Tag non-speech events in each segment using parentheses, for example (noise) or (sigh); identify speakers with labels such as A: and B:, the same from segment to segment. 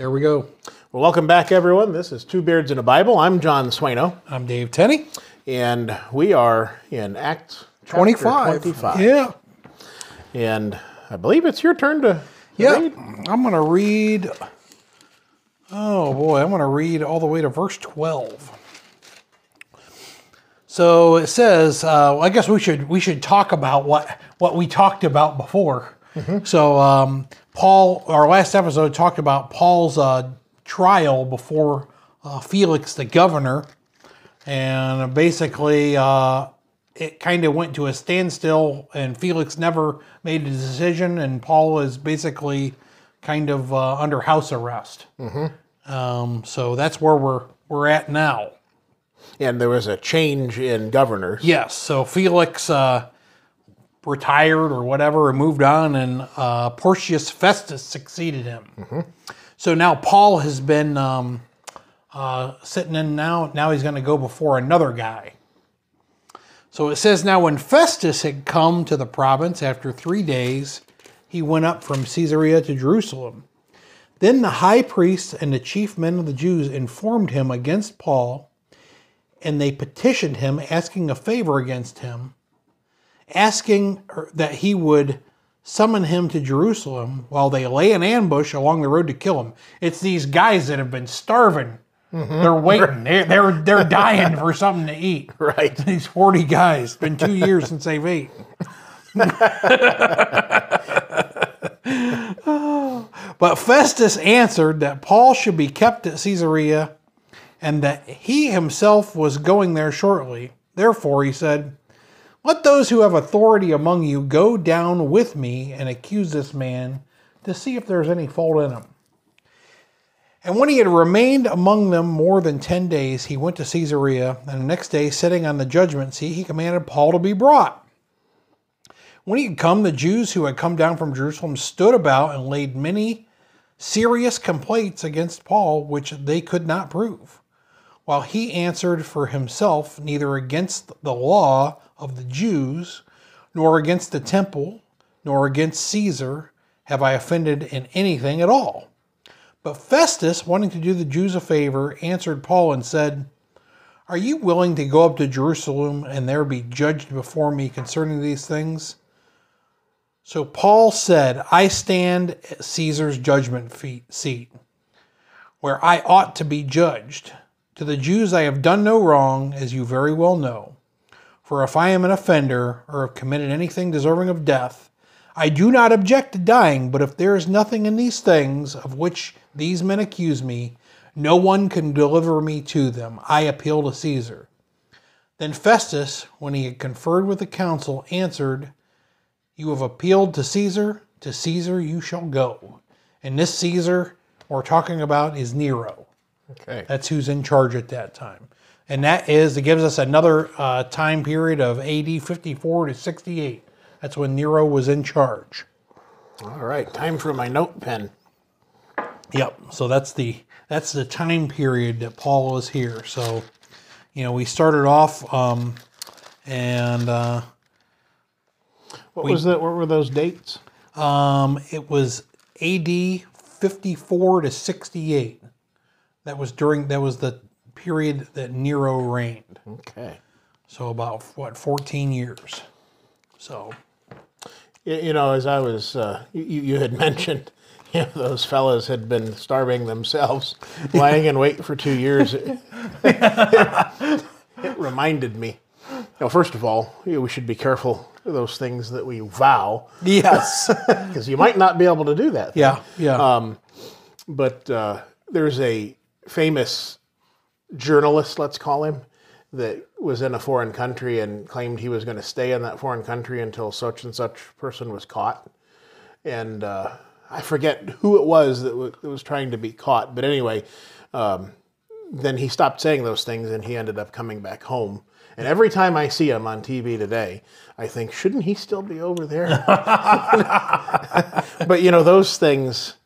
A: There we go.
B: Well, welcome back, everyone. This is Two Beards in a Bible. I'm John Swano,
A: I'm Dave Tenney.
B: and we are in Acts
A: 25.
B: 25.
A: Yeah.
B: And I believe it's your turn to, to
A: Yeah.
B: read.
A: I'm going to read. Oh, boy. I'm going to read all the way to verse 12. So it says, uh, I guess we should we should talk about what what we talked about before. So um, Paul, our last episode talked about Paul's uh, trial before uh, Felix, the governor, and basically uh, it kind of went to a standstill, and Felix never made a decision, and Paul is basically kind of uh, under house arrest. Um, so that's where we're we're at now.
B: And there was a change in governors.
A: Yes. So Felix uh, retired or whatever and moved on, and uh, Porcius Festus succeeded him. So now Paul has been um, uh, sitting in now. Now he's going to go before another guy. So it says now when Festus had come to the province after three days, he went up from Caesarea to Jerusalem. Then the high priests and the chief men of the Jews informed him against Paul and they petitioned him, asking a favor against him, asking that he would summon him to Jerusalem while they lay in ambush along the road to kill him. It's these guys that have been starving. Mm-hmm. They're waiting. (laughs) They're, they're they're dying for something to eat. (laughs)
B: Right. (laughs)
A: These forty guys. It's been two years since they've ate. but Festus answered that Paul should be kept at Caesarea and that he himself was going there shortly. Therefore, he said, Let those who have authority among you go down with me and accuse this man to see if there's any fault in him. And when he had remained among them more than ten days, he went to Caesarea, and the next day, sitting on the judgment seat, he commanded Paul to be brought. When he had come, the Jews who had come down from Jerusalem stood about and laid many serious complaints against Paul, which they could not prove. While he answered for himself, neither against the law of the Jews, nor against the temple, nor against Caesar have I offended in anything at all. But Festus, wanting to do the Jews a favor, answered Paul and said, Are you willing to go up to Jerusalem and there be judged before me concerning these things? So Paul said, I stand at Caesar's judgment seat, where I ought to be judged. To the Jews I have done no wrong, as you very well know. For if I am an offender, or have committed anything deserving of death, I do not object to dying, but if there is nothing in these things of which these men accuse me, no one can deliver me to them. I appeal to Caesar. Then Festus, when he had conferred with the council, answered, You have appealed to Caesar, to Caesar you shall go. And this Caesar we're talking about is Nero.
B: Okay.
A: That's who's in charge at that time. And that is, it gives us another uh, time period of AD 54 to 68. That's when Nero was in charge.
B: All right. Time for my note pen.
A: Yep. So that's the that's the time period that Paul was here. So, you know, we started off, um, and uh,
B: What was that? What were those dates?
A: um, it was AD 54 to 68. That was during that was the period that Nero reigned.
B: Okay.
A: So about what 14 years. So
B: You, know, as I was, uh, you, you had (laughs) mentioned, you know, those fellas had been starving themselves, (laughs) lying in wait for two years. It, it reminded me. You know, first of all, you know, we should be careful of those things that we vow,
A: yes, (laughs)
B: because you might not be able to do that.
A: yeah, yeah.
B: Um, But uh, there's a famous journalist, let's call him, that was in a foreign country and claimed he was going to stay in that foreign country until such and such person was caught. And uh, I forget who it was that, w- that was trying to be caught. But anyway, um, then he stopped saying those things and he ended up coming back home. And every time I see him on TV today, I think, shouldn't he still be over there? (laughs) but you know, those things,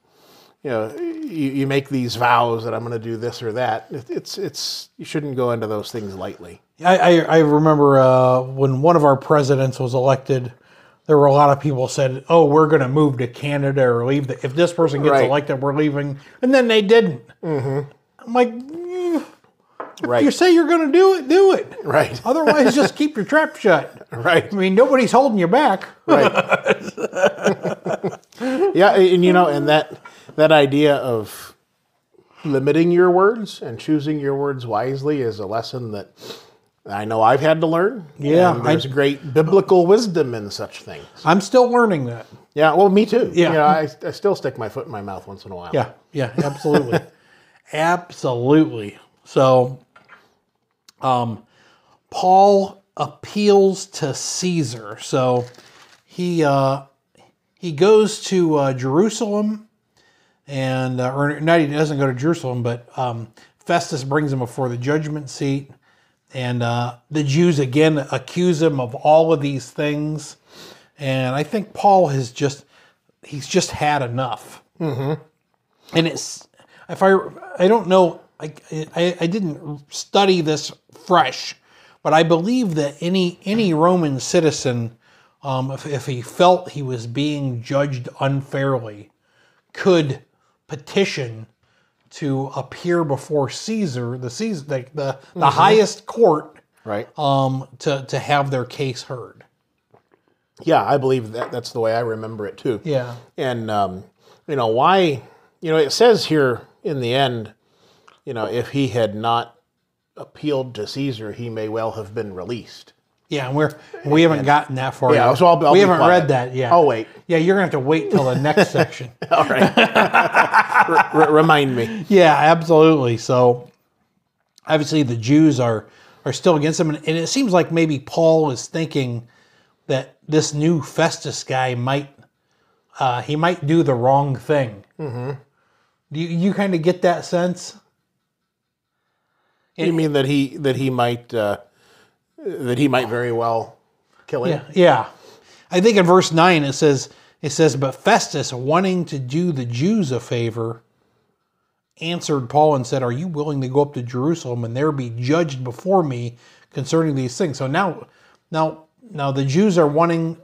B: you know, you, you make these vows that I'm going to do this or that. It, it's it's you shouldn't go into those things lightly.
A: I, I, I remember uh, when one of our presidents was elected, there were a lot of people said, "Oh, we're going to move to Canada or leave. The, if this person gets
B: Right.
A: elected, we're leaving," and then they didn't. Mm-hmm. I'm like, "Mm,
B: Right.
A: you say you're going to do it, do it.
B: Right. (laughs)
A: Otherwise, just keep your trap shut.
B: Right.
A: I mean, nobody's holding you back.
B: Right. (laughs) yeah, and you know, and that that idea of limiting your words and choosing your words wisely is a lesson that I know I've had to learn.
A: Yeah,
B: there's great biblical wisdom in such things.
A: I'm still learning that.
B: Yeah, well, me too.
A: Yeah.
B: you know, I, I still stick my foot in my mouth once in a while.
A: Yeah, yeah, absolutely, (laughs) absolutely. So, um, Paul appeals to Caesar. So he uh, he goes to uh, Jerusalem, and uh, or not, he doesn't go to Jerusalem, but um, Festus brings him before the judgment seat, and uh, the Jews again accuse him of all of these things, and I think Paul has just he's just had enough. And it's if I I don't know I, I I didn't study this fresh, but I believe that any any Roman citizen, um, if if he felt he was being judged unfairly, could petition to appear before Caesar, the Caesar the the, the highest court,
B: Right.
A: um, to to have their case heard.
B: Yeah, I believe that that's the way I remember it too.
A: Yeah.
B: And um, you know why? You know, it says here in the end, you know, if he had not appealed to Caesar, he may well have been released.
A: Yeah, and we're we haven't gotten that far
B: Yeah,
A: yet.
B: so I'll- I'll
A: we haven't
B: quiet.
A: read that yet.
B: I'll wait.
A: Yeah, you're gonna have to wait till the next (laughs) section.
B: All right. (laughs) R- remind me.
A: Yeah, absolutely. So obviously the Jews are are still against him, and, and it seems like maybe Paul is thinking that this new Festus guy might uh, he might do the wrong thing. Mm-hmm. Do you, you kind of get that sense?
B: You mean that he that he might uh, that he might very well kill him?
A: Yeah, yeah. I think in verse nine it says it says, but Festus, wanting to do the Jews a favor, answered Paul and said, "Are you willing to go up to Jerusalem and there be judged before me concerning these things?" So now, now, now the Jews are wanting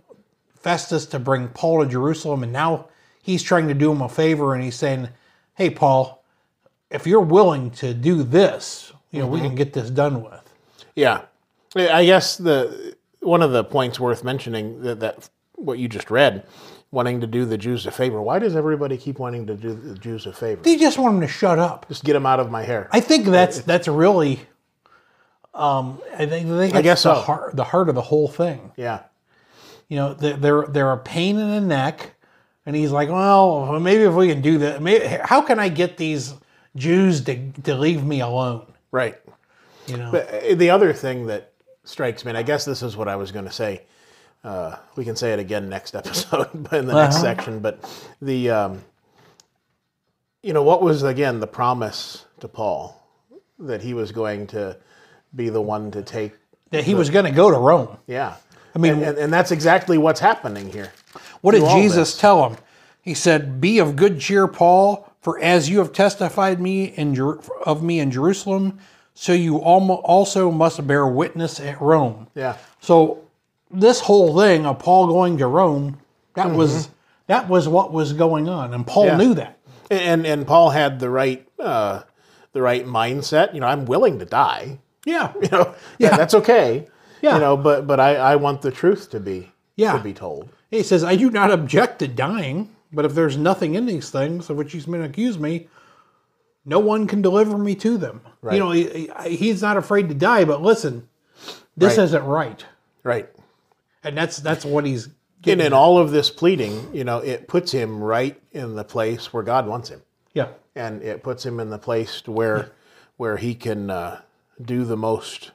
A: Festus to bring Paul to Jerusalem, and now he's trying to do him a favor, and he's saying, "Hey, Paul, if you're willing to do this, you know, we mm-hmm. can get this done with."
B: Yeah. I guess the one of the points worth mentioning that, that what you just read, wanting to do the Jews a favor. Why does everybody keep wanting to do the Jews a favor?
A: They just want them to shut up.
B: Just get them out of my hair.
A: I think that's that's really. Um, I think I think it's
B: guess
A: the
B: so.
A: heart the heart of the whole thing.
B: yeah.
A: You know, they're they're, they're a pain in the neck, and he's like, well, maybe if we can do that, maybe how can I get these Jews to to leave me alone?
B: Right.
A: You know,
B: But uh, the other thing that strikes me, and I guess this is what I was going to say. Uh, we can say it again next (laughs) episode, but in the next
A: Uh-huh.
B: section. But the, um, you know, what was again the promise to Paul that he was going to be the one to take?
A: that he was going to go to Rome.
B: Yeah,
A: I mean,
B: and, and, and that's exactly what's happening here.
A: What did Jesus tell him? He said, "Be of good cheer, Paul, for as you have testified me in Jer- of me in Jerusalem, so you also must bear witness at Rome."
B: Yeah,
A: So this whole thing of Paul going to Rome, that was that was what was going on, and Paul
B: Mm-hmm. Yeah.
A: knew that.
B: and and Paul had the right uh, the right mindset. You know, I'm willing to die.
A: Yeah, (laughs)
B: You know,
A: Yeah.
B: yeah, that's okay.
A: Yeah.
B: you know, but but I, I want the truth to be
A: Yeah.
B: to be told.
A: he says, "I do not object to dying, but if there's nothing in these things of which he's been accused me, no one can deliver me to them."
B: Right.
A: You know, he, he- he's not afraid to die, but listen, this
B: Right.
A: isn't right,
B: Right.
A: and that's that's what he's
B: And
A: getting.
B: in all of this pleading, you know, it puts him right in the place where God wants him,
A: yeah,
B: and it puts him in the place to where where he can uh, do the most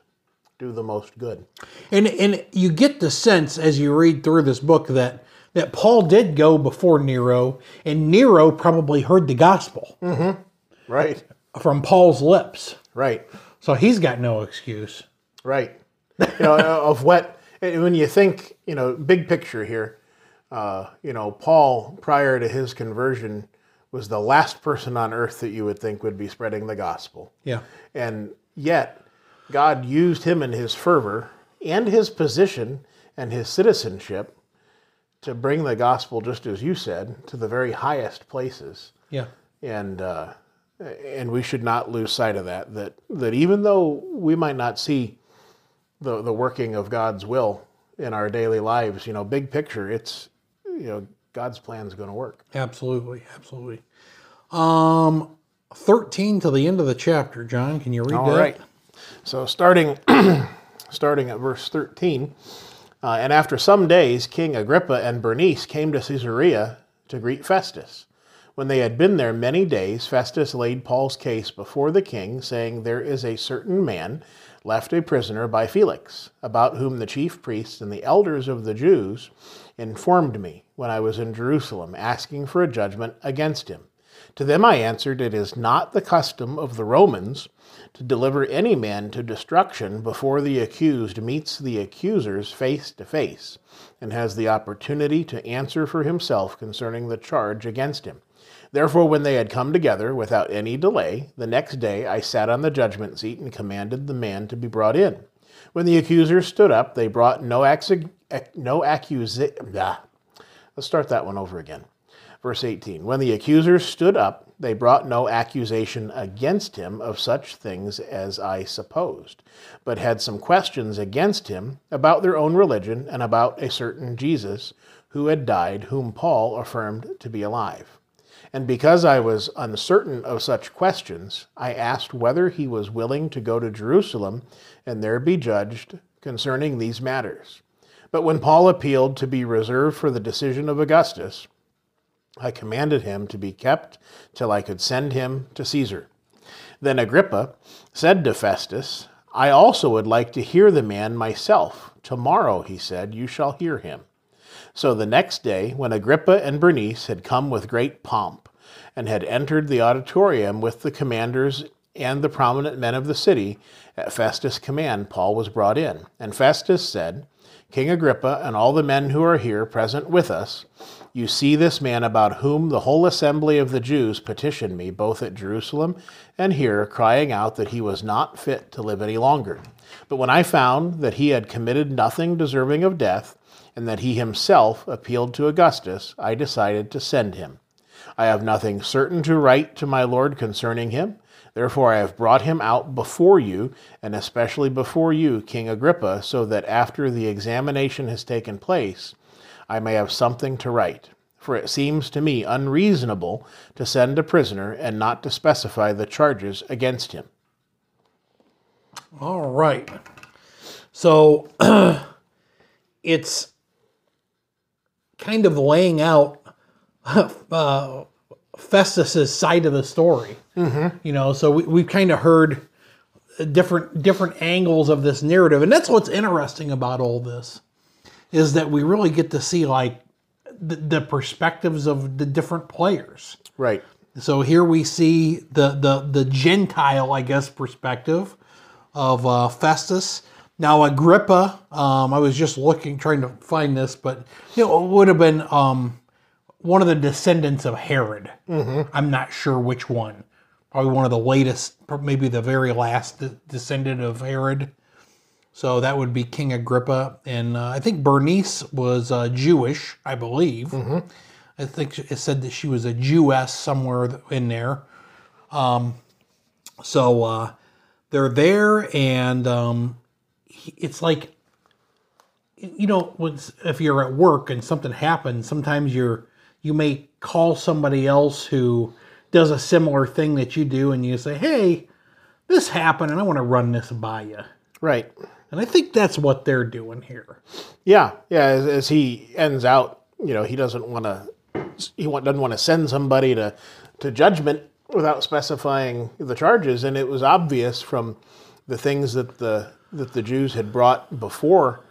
B: do the most good.
A: and and you get the sense as you read through this book that that Paul did go before Nero, and Nero probably heard the gospel
B: Right.
A: from Paul's lips,
B: Right.
A: so he's got no excuse.
B: Right. You know, of what when you think, you know, big picture here, uh, you know, Paul prior to his conversion was the last person on earth that you would think would be spreading the gospel.
A: Yeah,
B: And yet, God used him in his fervor and his position and his citizenship to bring the gospel, just as you said, to the very highest places.
A: Yeah.
B: And uh, and we should not lose sight of that. That that even though we might not see the the working of God's will in our daily lives, you know, big picture, it's you know God's plan is going to work.
A: Absolutely, absolutely. Um, thirteen to the end of the chapter. John, can you read
B: All
A: that?
B: right. So starting (clears throat) starting at verse thirteen, uh, and after some days, King Agrippa and Bernice came to Caesarea to greet Festus. When they had been there many days, Festus laid Paul's case before the king, saying, There is a certain man left a prisoner by Felix, about whom the chief priests and the elders of the Jews informed me when I was in Jerusalem, asking for a judgment against him. To them I answered, It is not the custom of the Romans to deliver any man to destruction before the accused meets the accusers face to face and has the opportunity to answer for himself concerning the charge against him. Therefore, when they had come together without any delay, the next day I sat on the judgment seat and commanded the man to be brought in. When the accusers stood up, they brought no, accu- no accusation. Let's start that one over again. Verse 18 When the accusers stood up, they brought no accusation against him of such things as I supposed, but had some questions against him about their own religion and about a certain Jesus who had died, whom Paul affirmed to be alive. And because I was uncertain of such questions, I asked whether he was willing to go to Jerusalem and there be judged concerning these matters. But when Paul appealed to be reserved for the decision of Augustus, I commanded him to be kept till I could send him to Caesar. Then Agrippa said to Festus, I also would like to hear the man myself. Tomorrow, he said, you shall hear him. So the next day, when Agrippa and Bernice had come with great pomp, and had entered the auditorium with the commanders and the prominent men of the city, at Festus' command, Paul was brought in. And Festus said, King Agrippa and all the men who are here present with us, you see this man about whom the whole assembly of the Jews petitioned me, both at Jerusalem and here, crying out that he was not fit to live any longer. But when I found that he had committed nothing deserving of death, and that he himself appealed to Augustus, I decided to send him. I have nothing certain to write to my Lord concerning him. Therefore, I have brought him out before you, and especially before you, King Agrippa, so that after the examination has taken place, I may have something to write. For it seems to me unreasonable to send a prisoner and not to specify the charges against him.
A: All right. So (clears throat) it's kind of laying out uh, Festus's side of the story. Mm-hmm. You know, so we, we've kind of heard different different angles of this narrative, and that's what's interesting about all this is that we really get to see like the, the perspectives of the different players.
B: Right.
A: So here we see the the the Gentile, I guess, perspective of uh, Festus. Now Agrippa, um, I was just looking, trying to find this, but you know, it would have been um, one of the descendants of Herod. Mm-hmm. I'm not sure which one. Probably one of the latest, maybe the very last de- descendant of Herod. So that would be King Agrippa, and uh, I think Bernice was uh, Jewish, I believe. I think it said that she was a Jewess somewhere in there. Um, so uh, they're there, and um, it's like, you know, when, if you're at work and something happens, sometimes you're you may call somebody else who does a similar thing that you do, and you say, "Hey, this happened, and I want to run this by you."
B: Right.
A: And I think that's what they're doing here.
B: Yeah, yeah. As, as he ends out, you know, he doesn't want to. He want, doesn't want to send somebody to to judgment without specifying the charges, and it was obvious from the things that the that the Jews had brought before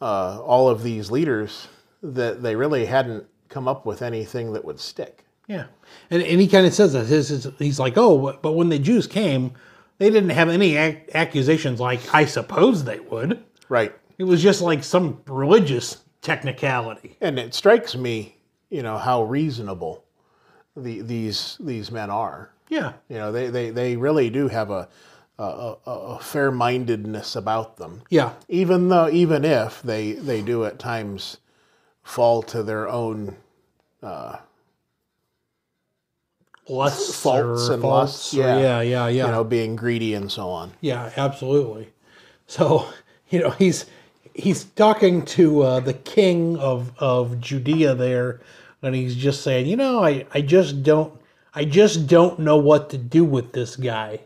B: uh, all of these leaders that they really hadn't come up with anything that would stick.
A: Yeah, and, and he kind of says that his, his, he's like, oh, but when the Jews came, they didn't have any ac- accusations like I suppose they would.
B: Right.
A: It was just like some religious technicality.
B: And it strikes me, you know, how reasonable the, these these men are.
A: Yeah,
B: You know, they, they, they really do have a, a, a, a fair mindedness about them.
A: yeah,
B: Even though, even if they, they do at times fall to their own
A: Lusts
B: Faults and lusts, yeah.
A: yeah, yeah, yeah.
B: you know being greedy and so on.
A: Yeah, absolutely. So, (laughs) you know, he's he's talking to uh, the king of of Judea there, and he's just saying, you know, I I just don't I just don't know what to do with this guy.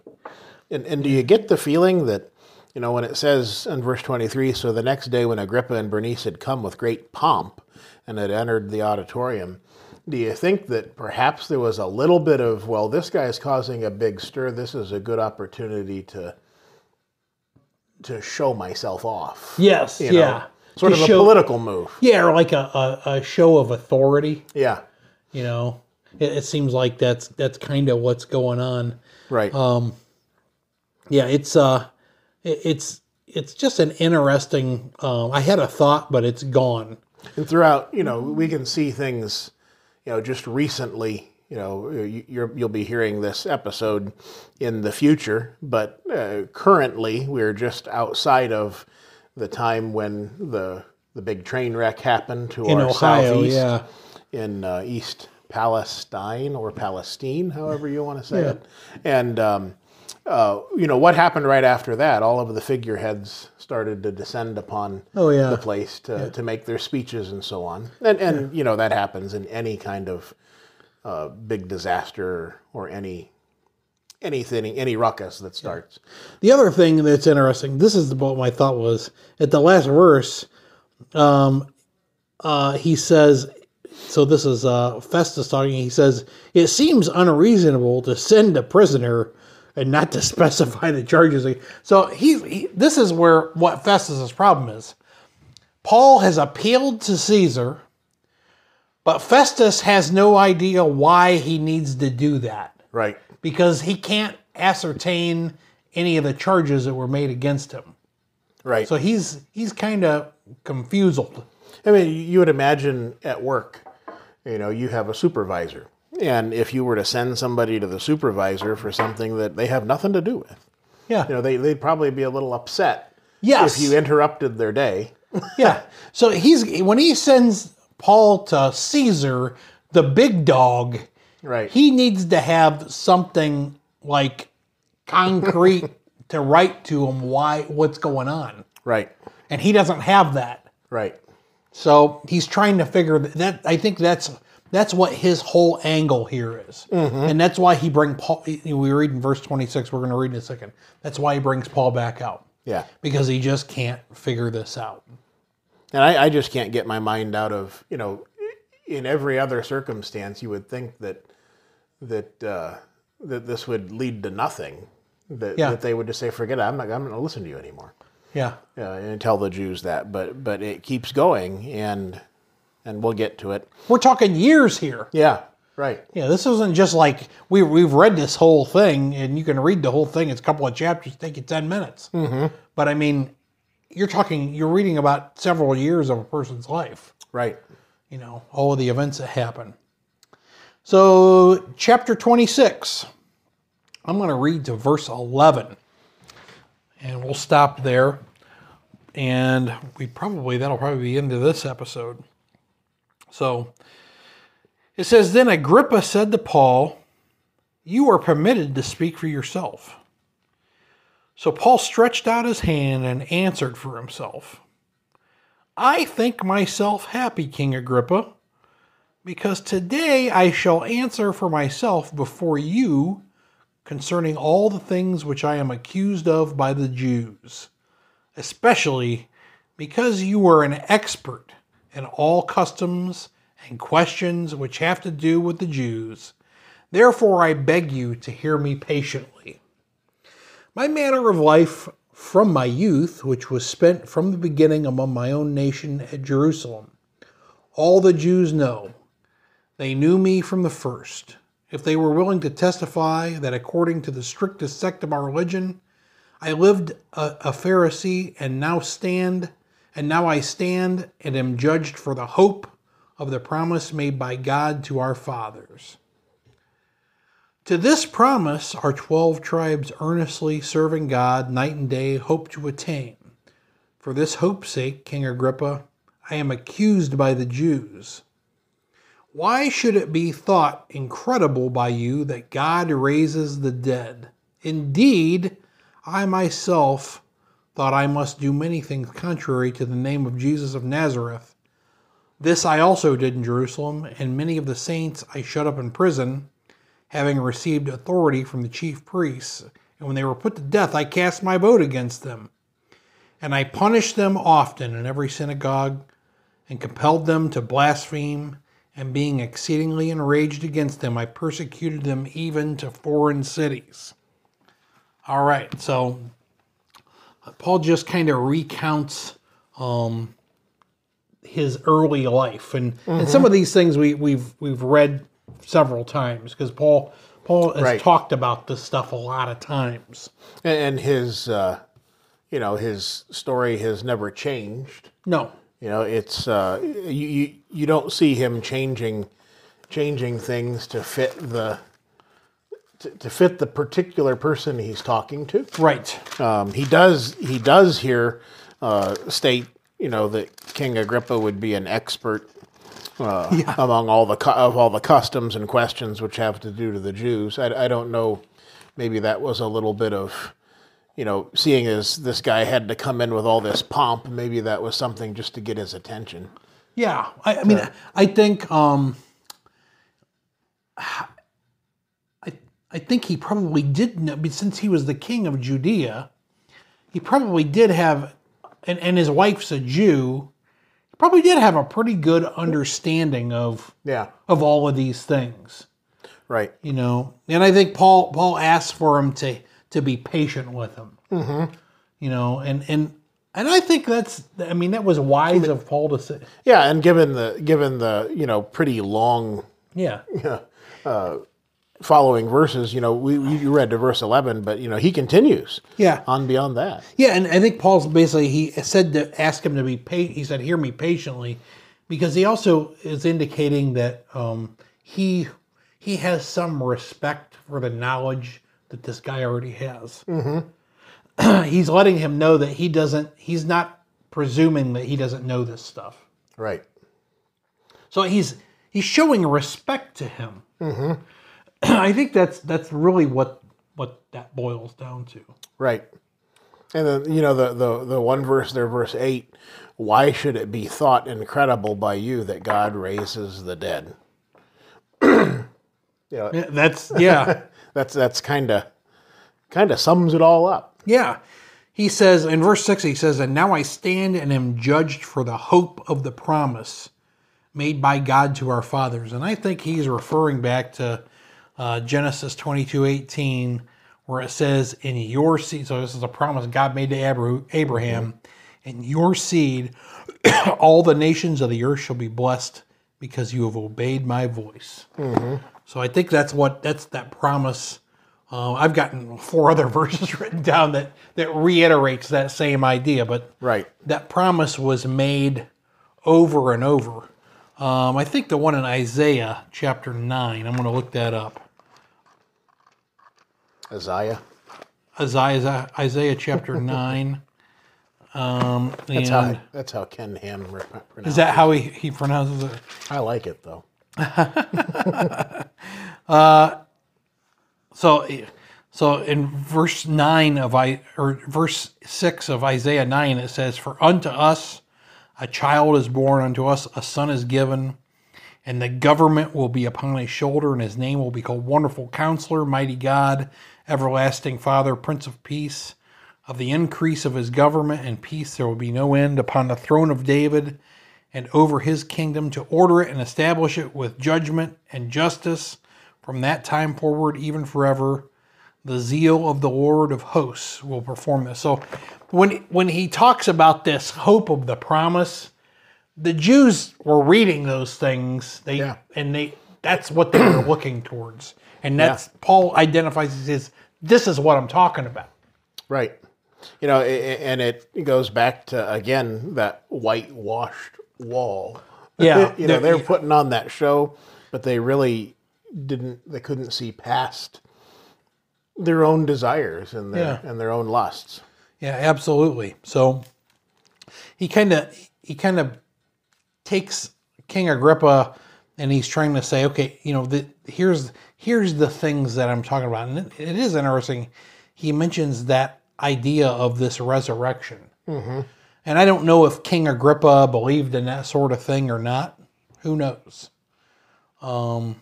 B: And, and do you get the feeling that, you know, when it says in verse 23, so the next day when Agrippa and Bernice had come with great pomp and had entered the auditorium, do you think that perhaps there was a little bit of, well, this guy is causing a big stir. This is a good opportunity to to show myself off.
A: Yes,
B: you know?
A: yeah.
B: Sort
A: To
B: of a political move.
A: Yeah, or like a, a, a show of authority.
B: Yeah.
A: You know, it, it seems like that's that's kind of what's going on.
B: Right.
A: Um, Yeah, it's uh, it's it's just an interesting. Um, I had a thought, but it's gone.
B: And throughout, you know, we can see things, you know, just recently. You know, you- you're, you'll be hearing this episode in the future, but uh, currently we're just outside of the time when the the big train wreck happened to
A: In
B: our
A: Ohio,
B: southeast
A: yeah.
B: in uh, East Palestine or Palestine, however you want to say
A: Yeah.
B: it. And um, uh, you know what happened right after that? All of the figureheads started to descend upon
A: Oh, yeah.
B: the place to, to make their speeches and so on. And and you know that happens in any kind of uh, big disaster or any anything any ruckus that starts.
A: The other thing that's interesting, this is the what my thought was at the last verse. Um, uh, he says, so this is uh, Festus talking. He says, "It seems unreasonable to send a prisoner and not to (laughs) specify the charges." So he, he this is where what Festus's problem is. Paul has appealed to Caesar, but Festus has no idea why he needs to do that
B: Right.
A: because he can't ascertain any of the charges that were made against him.
B: Right.
A: So he's he's kind of confused.
B: I mean, you would imagine at work, you know, you have a supervisor. And if you were to send somebody to the supervisor for something that they have nothing to do with,
A: Yeah.
B: you know, they, they'd probably be a little upset
A: Yes.
B: if you interrupted their day. (laughs)
A: yeah. So he's when he sends Paul to Caesar, the big dog,
B: Right.
A: he needs to have something like concrete (laughs) to write to him why what's going on.
B: right.
A: And he doesn't have that.
B: Right.
A: So he's trying to figure that, that I think that's that's what his whole angle here is. and that's why he bring Paul. We read in verse twenty six. We're going to read in a second. That's why he brings Paul back out
B: Yeah.
A: because he just can't figure this out.
B: And I, I just can't get my mind out of, you know, in every other circumstance, you would think that that uh, that this would lead to nothing. That,
A: Yeah.
B: that they would just say, "Forget it. I'm not. I'm not going to listen to you anymore."
A: Yeah,
B: uh, and tell the Jews that. But but it keeps going, and and we'll get to it.
A: we're talking years here.
B: Yeah, right.
A: Yeah, this isn't just like we we've read this whole thing, and you can read the whole thing. It's a couple of chapters, take you ten minutes. Mm-hmm. But I mean, you're talking, you're reading about several years of a person's life.
B: Right.
A: you know, all of the events that happen. So, chapter 26, I'm going to read to verse 11. And we'll stop there. And we probably, that'll probably be into this episode. So, it says, Then Agrippa said to Paul, You are permitted to speak for yourself. So Paul stretched out his hand and answered for himself. I think myself happy, King Agrippa, because today I shall answer for myself before you concerning all the things which I am accused of by the Jews, especially because you are an expert in all customs and questions which have to do with the Jews. Therefore, I beg you to hear me patiently. My manner of life from my youth, which was spent from the beginning among my own nation at Jerusalem, all the Jews know. They knew me from the first. If they were willing to testify that according to the strictest sect of our religion, I lived a, a Pharisee and now stand, and now I stand and am judged for the hope of the promise made by God to our fathers. To this promise, our 12 tribes earnestly serving God night and day hope to attain. For this hope's sake, King Agrippa, I am accused by the Jews. Why should it be thought incredible by you that God raises the dead? Indeed, I myself thought I must do many things contrary to the name of Jesus of Nazareth. This I also did in Jerusalem, and many of the saints I shut up in prison, having received authority from the chief priests. And when they were put to death, I cast my vote against them. And I punished them often in every synagogue, and compelled them to blaspheme. And being exceedingly enraged against them, I persecuted them even to foreign cities. All right, so Paul just kind of recounts um, his early life, and, and some of these things we, we've we've read several times because Paul Paul has
B: Right.
A: talked about this stuff a lot of times.
B: And, and his, uh, you know, his story has never changed.
A: No,
B: You know, it's uh, you, you you don't see him changing changing things to fit the to, to fit the particular person he's talking to.
A: right,
B: Um, he does he does here uh, state you know that King Agrippa would be an expert uh, among all the of all the customs and questions which have to do to the Jews. I, I don't know. Maybe that was a little bit of you know seeing as this guy had to come in with all this pomp. Maybe that was something just to get his attention.
A: yeah. I, I mean, I think um, I think he probably did know, but since he was the king of Judea, he probably did have, and, and his wife's a Jew. He probably did have a pretty good understanding of
B: Yeah.
A: of all of these things.
B: Right.
A: you know and i think paul paul asked for him to to be patient with him mm-hmm. you know and and and i think that's i mean that was wise of paul to say
B: Yeah, and given the given the you know pretty long
A: yeah yeah (laughs)
B: following verses, you know, we, we read to verse eleven, but you know he continues
A: yeah
B: on beyond that.
A: yeah and i think paul's basically he said to ask him to be patient he said hear me patiently because he also is indicating that um he he has some respect for the knowledge that this guy already has mm-hmm. (clears throat) he's letting him know that he doesn't he's not presuming that he doesn't know this stuff
B: Right.
A: So he's he's showing respect to him. I think that's that's really what what that boils down to.
B: Right. And then you know the, the the one verse there, verse eight. Why should it be thought incredible by you that God raises the dead? (clears throat)
A: Yeah, That's yeah, (laughs)
B: That's that's kind of kind of sums it all up.
A: yeah. He says in verse six, he says, "And now I stand and am judged for the hope of the promise made by God to our fathers." And I think he's referring back to uh, Genesis twenty two eighteen, where it says, "In your seed." So this is a promise God made to Abraham. In your seed, (clears throat) all the nations of the earth shall be blessed because you have obeyed my voice. So I think that's what that's that promise. Uh, I've gotten four (laughs) other verses written down that that reiterates that same idea, but
B: Right.
A: that promise was made over and over. Um, I think the one in Isaiah chapter nine. I'm going to look that up.
B: Isaiah.
A: Isaiah Isaiah chapter (laughs) nine. Um,
B: That's
A: and
B: how that's how Ken Ham re-
A: is
B: pronounces.
A: that how he, he pronounces it?
B: I like it though. (laughs)
A: So, so in verse nine of I or verse six of Isaiah nine, it says, "For unto us a child is born, unto us a son is given, and the government will be upon his shoulder, and his name will be called Wonderful Counselor, Mighty God, Everlasting Father, Prince of Peace. Of the increase of his government and peace there will be no end upon the throne of David." And over his kingdom to order it and establish it with judgment and justice from that time forward, even forever, the zeal of the Lord of hosts will perform this. So when when he talks about this hope of the promise, the Jews were reading those things. They
B: Yeah.
A: and they that's what they were looking towards. And that's Paul identifies as his this is what I'm talking about.
B: Right. You know, and it goes back to again that whitewashed wall. (laughs)
A: Yeah,
B: you know,
A: they're-
B: they're putting on that show, but they really didn't. They couldn't see past their own desires and their
A: Yeah.
B: and their own lusts.
A: Yeah, absolutely. So he kind of he kind of takes King Agrippa and he's trying to say, okay, you know, the, here's here's the things that I'm talking about, and it, it is interesting. He mentions that idea of this resurrection, and I don't know if King Agrippa believed in that sort of thing or not. Who knows? Um,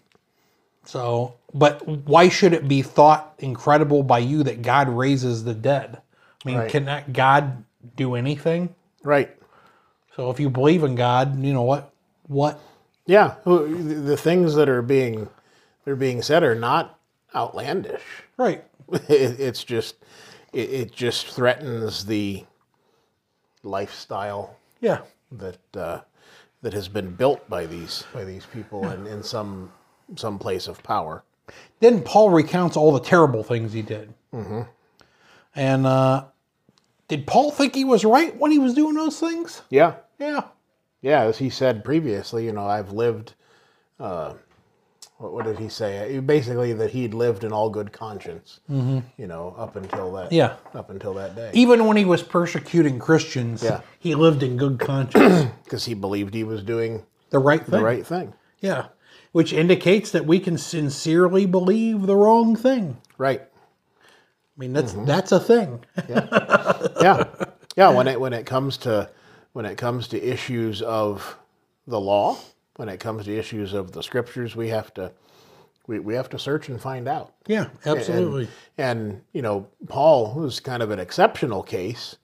A: so, but why should it be thought incredible by you that God raises the dead? I mean,
B: Right.
A: can that God do anything?
B: Right.
A: So if you believe in God, you know what what
B: Yeah. The things that are being they're being said are not outlandish.
A: right. (laughs)
B: It, it's just it, it just threatens the lifestyle
A: Yeah.
B: that uh, that has been built by these by these people in, in some some place of power.
A: Then Paul recounts all the terrible things he did. Mm-hmm. And uh, did Paul think he was right when he was doing those things?
B: Yeah.
A: Yeah.
B: Yeah, as he said previously, you know, I've lived. Uh, what, what did he say? Basically, that he'd lived in all good conscience. You know, up until that.
A: Mm-hmm. Yeah.
B: Up until that day,
A: Even when he was persecuting Christians,
B: Yeah.
A: he lived in good conscience. (clears throat)
B: because he believed he was doing
A: the right thing.
B: the right thing.
A: Yeah. Which indicates that we can sincerely believe the wrong thing.
B: Right.
A: I mean, that's that's a thing.
B: Yeah. Yeah. When it when it comes to when it comes to issues of the law, when it comes to issues of the scriptures, we have to we, we have to search and find out.
A: yeah, absolutely.
B: And, you know, Paul was kind of an exceptional case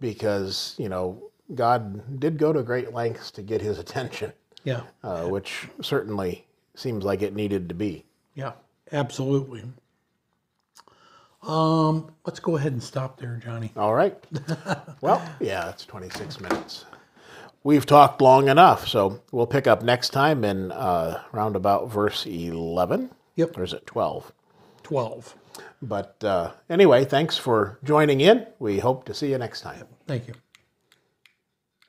B: because, you know, God did go to great lengths to get his attention,
A: yeah.
B: uh, which certainly seems like it needed to be.
A: Yeah, absolutely. Um, let's go ahead and stop there, Johnny.
B: All right. (laughs) well, yeah, it's 26 minutes. We've talked long enough, so we'll pick up next time in uh, roundabout verse 11.
A: Yep.
B: Or is it 12?
A: 12.
B: But uh, anyway, thanks for joining in. We hope to see you next time.
A: Thank you.